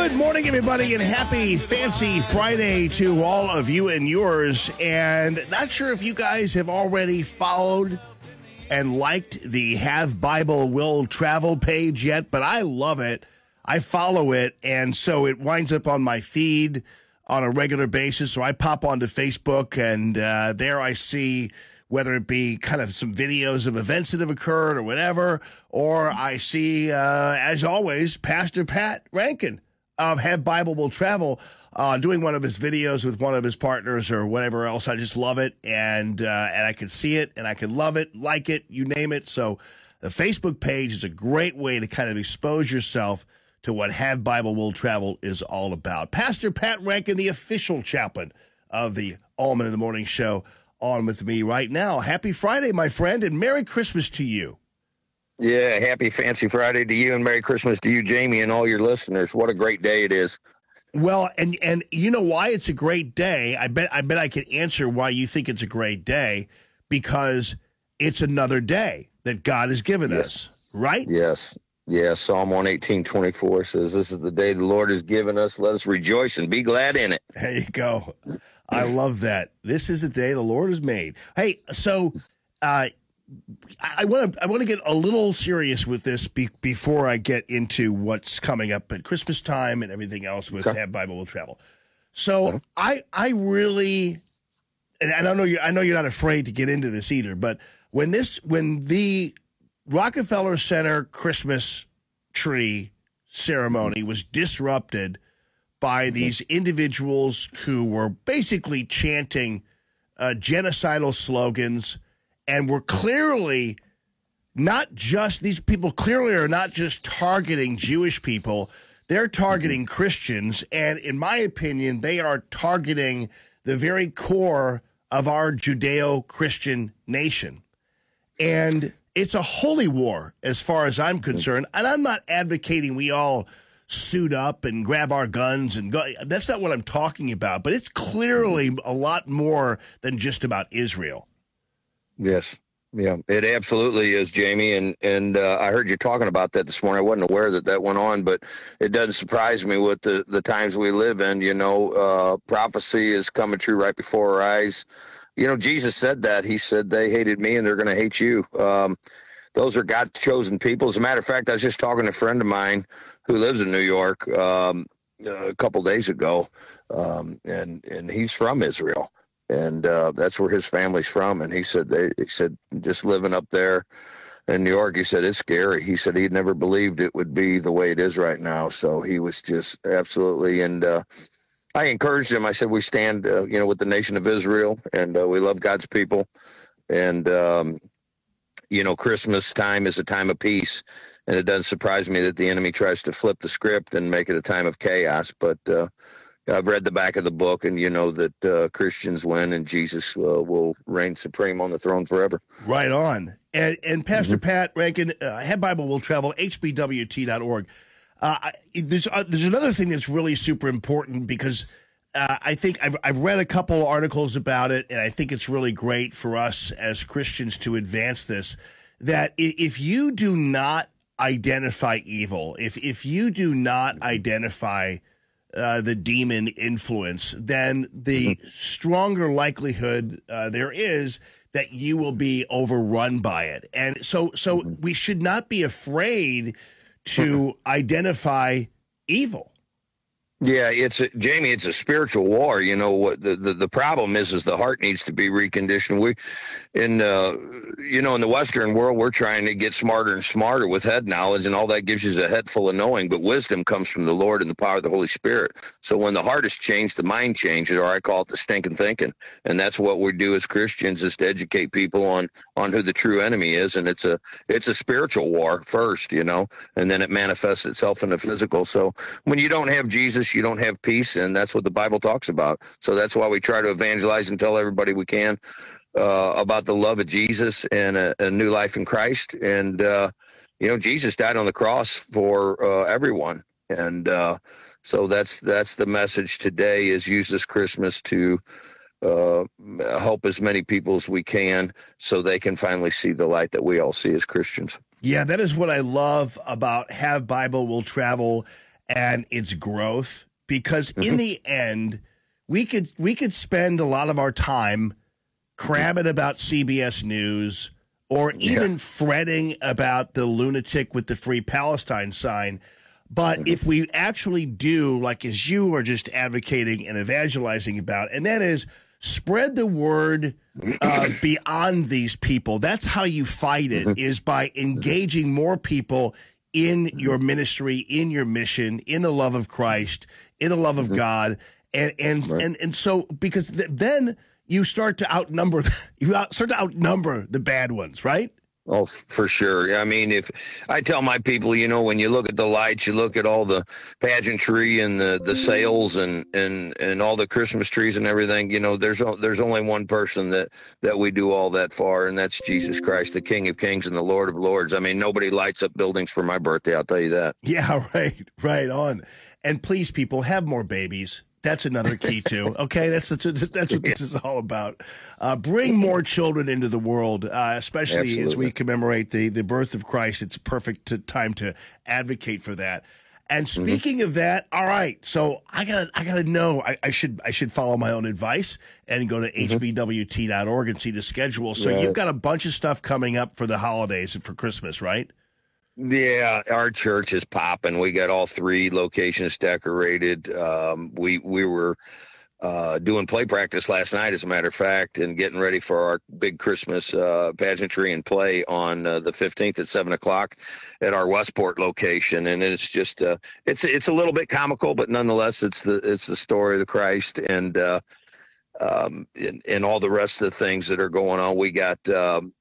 Good morning, everybody, and happy fancy Friday to all of you and yours. And not sure if you guys have already followed and liked the Have Bible Will Travel page yet, but I love it. I follow it, and so it winds up on my feed on a regular basis. So I pop onto Facebook, and uh, there I see whether it be kind of some videos of events that have occurred or whatever, or I see, uh, as always, Pastor Pat Rankin of Have Bible Will Travel uh, doing one of his videos with one of his partners or whatever else. I just love it, and uh, and I can see it, and I can love it, like it, you name it. So the Facebook page is a great way to kind of expose yourself to what Have Bible Will Travel is all about. Pastor Pat Rankin, the official chaplain of the Allman in the Morning Show, on with me right now. Happy Friday, my friend, and Merry Christmas to you. Yeah, happy Fancy Friday to you and Merry Christmas to you, Jamie, and all your listeners. What a great day it is. Well, and and you know why it's a great day? I bet I bet I can answer why you think it's a great day because it's another day that God has given Yes. us, right? Yes. Yes. Psalm 118, 24 says, This is the day the Lord has given us. Let us rejoice and be glad in it. There you go. I love that. This is the day the Lord has made. Hey, so uh, I want to I want to get a little serious with this be, before I get into what's coming up at Christmas time and everything else with Okay. Have Bible Will Travel. So I I really and I don't know you I know you're not afraid to get into this either, but when this when the Rockefeller Center Christmas tree ceremony was disrupted by these individuals who were basically chanting uh, genocidal slogans and we're clearly not just these people clearly are not just targeting Jewish people, they're targeting mm-hmm. Christians. And in my opinion, they are targeting the very core of our Judeo Christian nation. And it's a holy war as far as I'm concerned. And I'm not advocating we all suit up and grab our guns and go. That's not what I'm talking about. But it's clearly mm-hmm. a lot more than just about Israel. Yes. Yeah, it absolutely is, Jamie. And and uh, I heard you talking about that this morning. I wasn't aware that that went on, but it doesn't surprise me with the, the times we live in. You know, uh, prophecy is coming true right before our eyes. You know, Jesus said that. He said, They hated me and they're going to hate you. Um, those are God chosen people. As a matter of fact, I was just talking to a friend of mine who lives in New York um, a couple days ago, um, and and he's from Israel and uh, that's where his family's from. And he said they he said just living up there in New York, he said it's scary. He said he'd never believed it would be the way it is right now. So he was just absolutely and. Uh, I encouraged him. I said we stand, uh, you know, with the nation of Israel, and uh, we love God's people, and um, you know, Christmas time is a time of peace, and it doesn't surprise me that the enemy tries to flip the script and make it a time of chaos. But uh, I've read the back of the book, and you know that uh, Christians win, and Jesus uh, will reign supreme on the throne forever. Right on. And, and Pastor Pat Rankin, uh, Have Bible Will Travel, hbwt.org. Uh, I- there's, uh, there's another thing that's really super important because uh, I think I've, I've read a couple articles about it, and I think it's really great for us as Christians to advance this. That if you do not identify evil, if if you do not identify uh, the demon influence, then the stronger likelihood uh, there is that you will be overrun by it. And so, so we should not be afraid to identify evil. Yeah, it's a, Jamie. It's a spiritual war. You know what the, the the problem is? Is the heart needs to be reconditioned. We, in uh, you know, in the Western world, we're trying to get smarter and smarter with head knowledge, and all that gives you a head full of knowing. But wisdom comes from the Lord and the power of the Holy Spirit. So when the heart is changed, the mind changes, or I call it the stinking thinking. And that's what we do as Christians is to educate people on on who the true enemy is, and it's a it's a spiritual war first, you know, and then it manifests itself in the physical. So when you don't have Jesus, you don't have peace, and that's what the Bible talks about. So that's why we try to evangelize and tell everybody we can uh, about the love of Jesus and a, a new life in Christ. And uh, you know, Jesus died on the cross for uh, everyone, and uh, so that's that's the message today. Is use this Christmas to uh, help as many people as we can, so they can finally see the light that we all see as Christians. Yeah, that is what I love about Have Bible Will Travel. And its growth because in the end we could we could spend a lot of our time crabbing about CBS News or even fretting about the lunatic with the free Palestine sign. But if we actually do, like as you are just advocating and evangelizing about, and that is spread the word uh, beyond these people. That's how you fight it, is by engaging more people in mm-hmm. your ministry, in your mission, in the love of Christ, in the love of mm-hmm. God, and and Right. and and so because th- then you start to outnumber you out, start to outnumber the bad ones, right? Oh, for sure. I mean, if I tell my people, you know, when you look at the lights, you look at all the pageantry and the the sales and and and all the Christmas trees and everything, you know, there's there's only one person that that we do all that for, and that's Jesus Christ, the King of Kings and the Lord of Lords. I mean, nobody lights up buildings for my birthday. I'll tell you that. Yeah, right, right on. And please, people, have more babies. That's another key too. Okay, that's that's, that's what this is all about. Uh, bring more children into the world, uh, especially as we commemorate the the birth of Christ. It's a perfect t- time to advocate for that. And Mm-hmm. speaking of that, all right. So I gotta I gotta know. I, I should I should follow my own advice and go to hbwt.org and see the schedule. So Mm-hmm. Right. you've got a bunch of stuff coming up for the holidays and for Christmas, right? Yeah, our church is popping. We got all three locations decorated. Um, we we were uh, doing play practice last night, as a matter of fact, and getting ready for our big Christmas uh, pageantry and play on uh, the fifteenth at seven o'clock at our Westport location. And it's just uh, it's it's a little bit comical, but nonetheless, it's the it's the story of the Christ and. Uh, um, and, and all the rest of the things that are going on. We got um,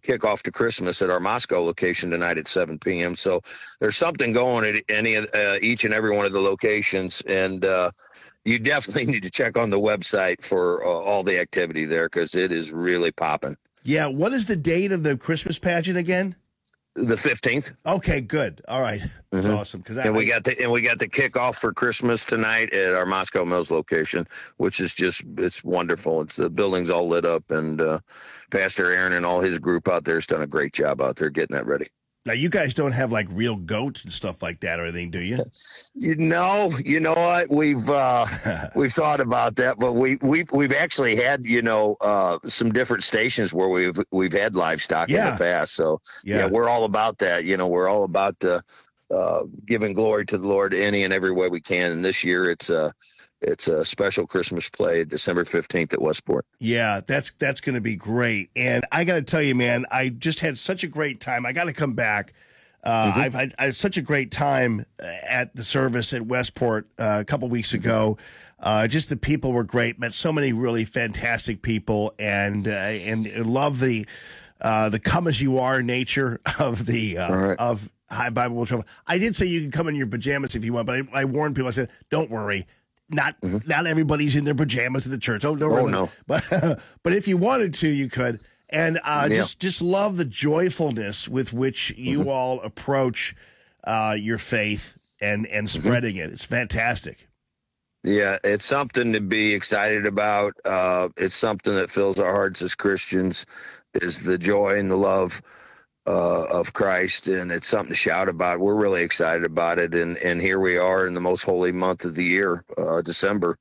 kickoff to Christmas at our Moscow location tonight at 7 p.m. So there's something going at any of uh, each and every one of the locations, and uh, you definitely need to check on the website for uh, all the activity there because it is really popping. Yeah. What is the date of the Christmas pageant again? The 15th, Okay, good. All right, that's Mhm. awesome. Because and we got the and we got the kickoff for Christmas tonight at our Moscow Mills location, which is just it's wonderful. It's the building's all lit up, and uh, Pastor Aaron and all his group out there has done a great job out there getting that ready. Now you guys don't have like real goats and stuff like that or anything, do you? You know, you know what? We've uh we've thought about that, but we we we've actually had, you know, uh some different stations where we've we've had livestock in the past. So yeah. yeah. we're all about that. You know, we're all about uh, uh giving glory to the Lord any and every way we can. And this year it's uh it's a special Christmas play, December fifteenth at Westport. Yeah, that's that's going to be great. And I got to tell you, man, I just had such a great time. I got to come back. Uh, Mm-hmm. I've had, I had such a great time uh, at the service at Westport uh, a couple weeks Mm-hmm. ago. Uh, just the people were great. Met so many really fantastic people, and uh, and love the uh, the come as you are nature of the uh, right. of Have Bible Travel. I did say you can come in your pajamas if you want, but I, I warned people. I said, don't worry. Not not everybody's in their pajamas at the church. Oh. Mm-hmm. Oh, no. But but if you wanted to, you could. And uh, Yeah. just just love the joyfulness with which you Mm-hmm. all approach uh, your faith and and Mm-hmm. spreading it. It's fantastic. Yeah, it's something to be excited about. Uh, it's something that fills our hearts as Christians, is the joy and the love uh, of Christ, and it's something to shout about. We're really excited about it, and and here we are in the most holy month of the year, uh, December,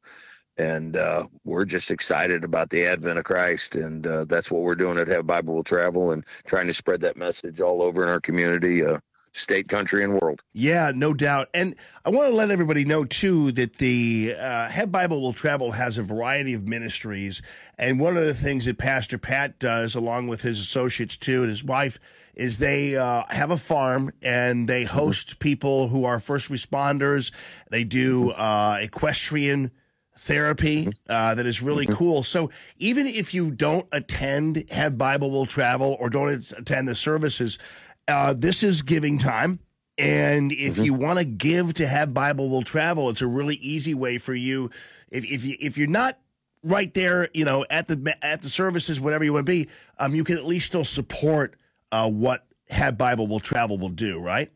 and uh, we're just excited about the advent of Christ, and uh, that's what we're doing at Have Bible Will Travel, and trying to spread that message all over in our community, uh, state, country, and world. Yeah, no doubt. And I want to let everybody know too that the uh, Have Bible Will Travel has a variety of ministries, and one of the things that Pastor Pat does, along with his associates too, and his wife, is they uh, have a farm and they host people who are first responders. They do uh, equestrian therapy uh, that is really cool. So even if you don't attend Have Bible Will Travel or don't attend the services, uh, this is giving time. And if you want to give to Have Bible Will Travel, it's a really easy way for you. If if you if you're not right there, you know, at the at the services, whatever you want to be, um, you can at least still support uh, what Have Bible Will Travel will do, right?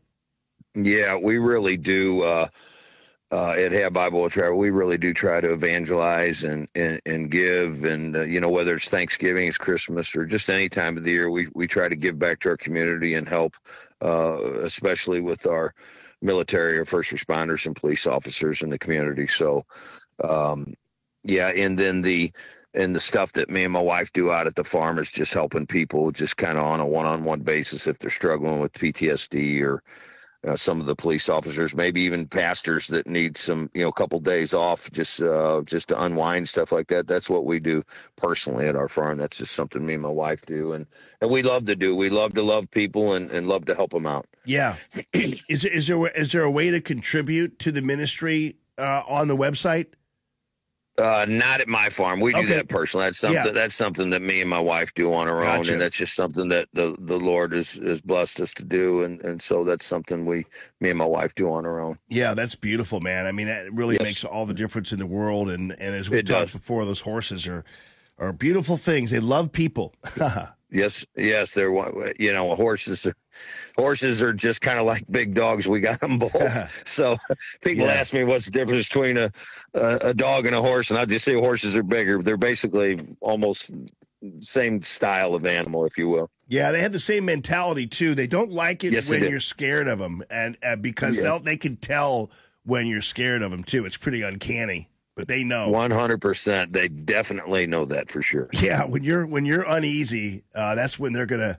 Yeah, we really do. Uh, uh, at Have Bible Travel, we really do try to evangelize and and, and give, and uh, you know whether it's Thanksgiving, it's Christmas, or just any time of the year, we we try to give back to our community and help, uh, especially with our military or first responders and police officers in the community. So, um, yeah, and then the and the stuff that me and my wife do out at the farm is just helping people, just kind of on a one-on-one basis if they're struggling with PTSD or uh, some of the police officers, maybe even pastors that need some, you know, a couple days off just uh, just to unwind stuff like that. That's what we do personally at our farm. That's just something me and my wife do, and and we love to do. We love to love people and, and love to help them out. Yeah, is is there is there a way to contribute to the ministry uh, on the website? Uh, not at my farm. We do Okay. that personally. That's something. Yeah. That's something that me and my wife do on our own, and that's just something that the the Lord has has blessed us to do, and and so that's something we me and my wife do on our own. Yeah, that's beautiful, man. I mean, that really Yes. makes all the difference in the world. And and as we It talked does. before, those horses are are beautiful things. They love people. Yes, yes, they're you know horses. Are, horses are just kind of like big dogs. We got them both. so people Yeah. ask me what's the difference between a, a a dog and a horse, and I just say horses are bigger. They're basically almost same style of animal, if you will. Yeah, they have the same mentality too. They don't like it Yes, when you're scared of them, and uh, because Yeah. they'll they can tell when you're scared of them too. It's pretty uncanny, but they know. One hundred percent. They definitely know that for sure. Yeah, when you're when you're uneasy, uh, that's when they're gonna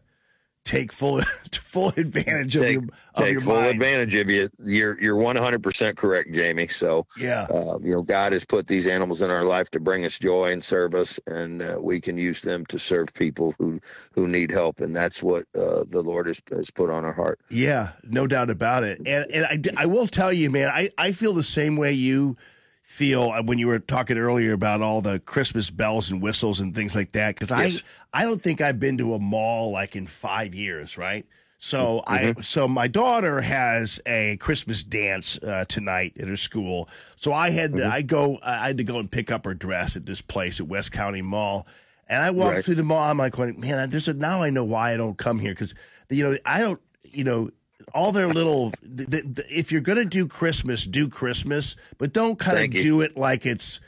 take full full advantage of Take- your of Take your full mind. advantage of you. You're you're one hundred percent correct, Jamie. So Yeah, uh, you know, God has put these animals in our life to bring us joy and service, and uh, we can use them to serve people who who need help, and that's what uh, the Lord has, has put on our heart. yeah, no doubt about it. And and I I will tell you, man, I I feel the same way you feel uh, when you were talking earlier about all the Christmas bells and whistles and things like that. Because Yes. I I don't think I've been to a mall like in five years, right? So Mm-hmm. I so my daughter has a Christmas dance uh, tonight at her school. So I had Mm-hmm. I go I had to go and pick up her dress at this place at West County Mall. And I walked Right. through the mall. I'm like, man, there's a, now I know why I don't come here because you know I don't you know all their little th- th- th- if you're gonna do Christmas, do Christmas, but don't kind of do it like it's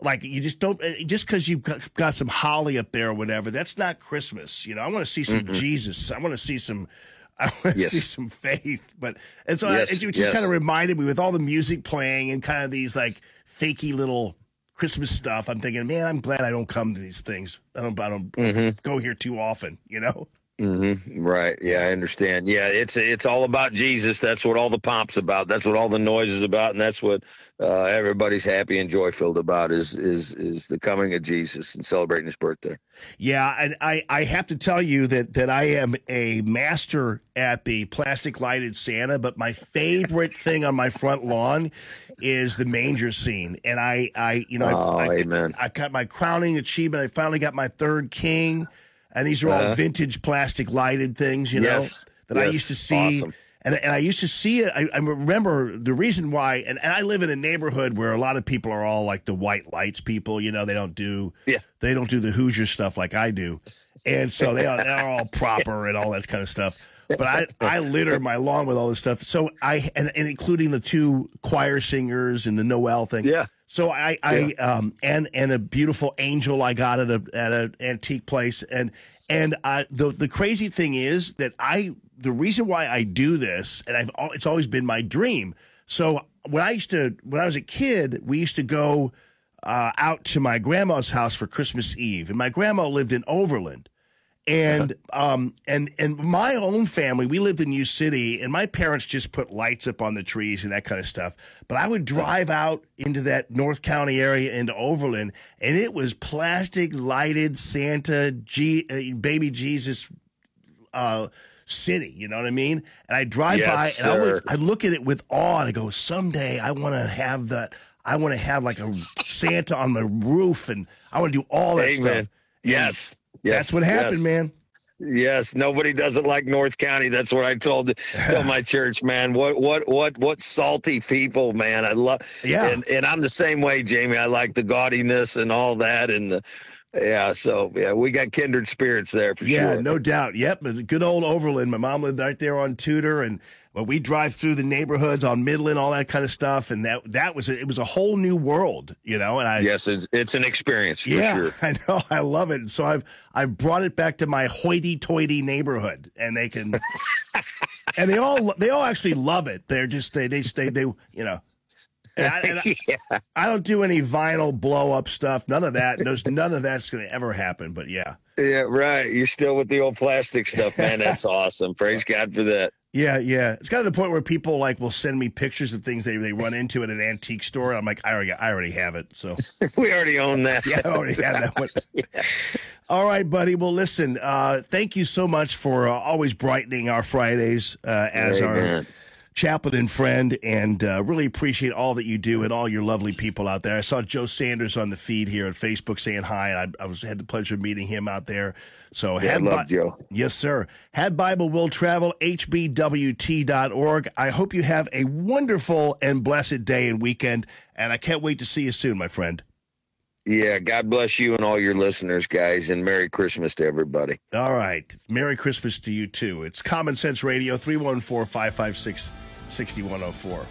like you just don't uh, just because you've got, some holly up there or whatever. That's not Christmas. You know, I want to see some Jesus. I want to see some. I want to Yes. see some faith, but and so Yes, I, it just yes. kind of reminded me with all the music playing and kind of these like fakey little Christmas stuff. I'm thinking, man, I'm glad I don't come to these things. I don't, I don't Mm-hmm. go here too often. You know? Hmm Right. Yeah, I understand. Yeah, it's it's all about Jesus. That's what all the pomp's about. That's what all the noise is about, and that's what uh, everybody's happy and joy filled about is is is the coming of Jesus and celebrating His birthday. Yeah, and I, I have to tell you that that I am a master at the plastic lighted Santa, but my favorite thing on my front lawn is the manger scene. And I, I you know, Oh, I, I. I got my crowning achievement. I finally got my third king, and these are all Uh-huh. vintage plastic lighted things, you Yes, know, that I used to see. awesome. And, and I used to see it. I, I remember the reason why, and, and I live in a neighborhood where a lot of people are all like the white lights people. You know, they don't do Yeah. they don't do the Hoosier stuff like I do, and so they are they're all proper and all that kind of stuff. But I I litter my lawn with all this stuff. So I and, and including the two choir singers and the Noel thing. Yeah. So I I um and and a beautiful angel I got at a at an antique place and and I the the crazy thing is that I the reason why I do this and I've it's always been my dream. So when I used to when I was a kid, we used to go uh, out to my grandma's house for Christmas Eve, and my grandma lived in Overland. And um and and my own family, we lived in New City, and my parents just put lights up on the trees and that kind of stuff. But I would drive out into that North County area into Overland, and it was plastic lighted Santa, G, uh, baby Jesus, uh, city. You know what I mean? And I drive Yes, by, and I would I look at it with awe, and I go, someday I want to have that. I want to have like a Santa on my roof, and I want to do all that Amen. stuff. Yes. Yes. That's what happened, yes. man. Yes, nobody doesn't like North County. That's what I told told my church, man. What what what what salty people, man. I love Yeah. and and I'm the same way, Jamie. I like the gaudiness and all that and the yeah, so yeah, we got kindred spirits there for sure. Yeah, sure. no doubt. Yep, good old Overland. My mom lived right there on Tudor, and But we drive through the neighborhoods on Midland, all that kind of stuff, and that that was it was a whole new world, you know. And I yes, it's, it's an experience. For yeah, sure. I know, I love it. So I've I've brought it back to my hoity-toity neighborhood, and they can, and they all they all actually love it. They're just they they stay they you know. And I, and I, yeah. I don't do any vinyl blow up stuff. None of that. There's none of that's going to ever happen. But yeah, Yeah, right. You're still with the old plastic stuff, man. That's awesome. Praise God for that. Yeah, yeah. It's kind of the point where people like will send me pictures of things they, they run into at an antique store. I'm like, I already I already have it. So We already own that. yeah, I already have that one. All right, buddy. Well, listen. Uh, thank you so much for uh, always brightening our Fridays uh, as our Amen. Chaplain and friend, and uh, really appreciate all that you do and all your lovely people out there. I saw Joe Sanders on the feed here on Facebook saying hi, and I, I was had the pleasure of meeting him out there. So Yeah, I love Bi- Joe. Yes, sir. Have Bible will travel, hbwt.org. I hope you have a wonderful and blessed day and weekend, and I can't wait to see you soon, my friend. Yeah, God bless you and all your listeners, guys, and Merry Christmas to everybody. All right. Merry Christmas to you, too. It's Common Sense Radio, 314 556 6104.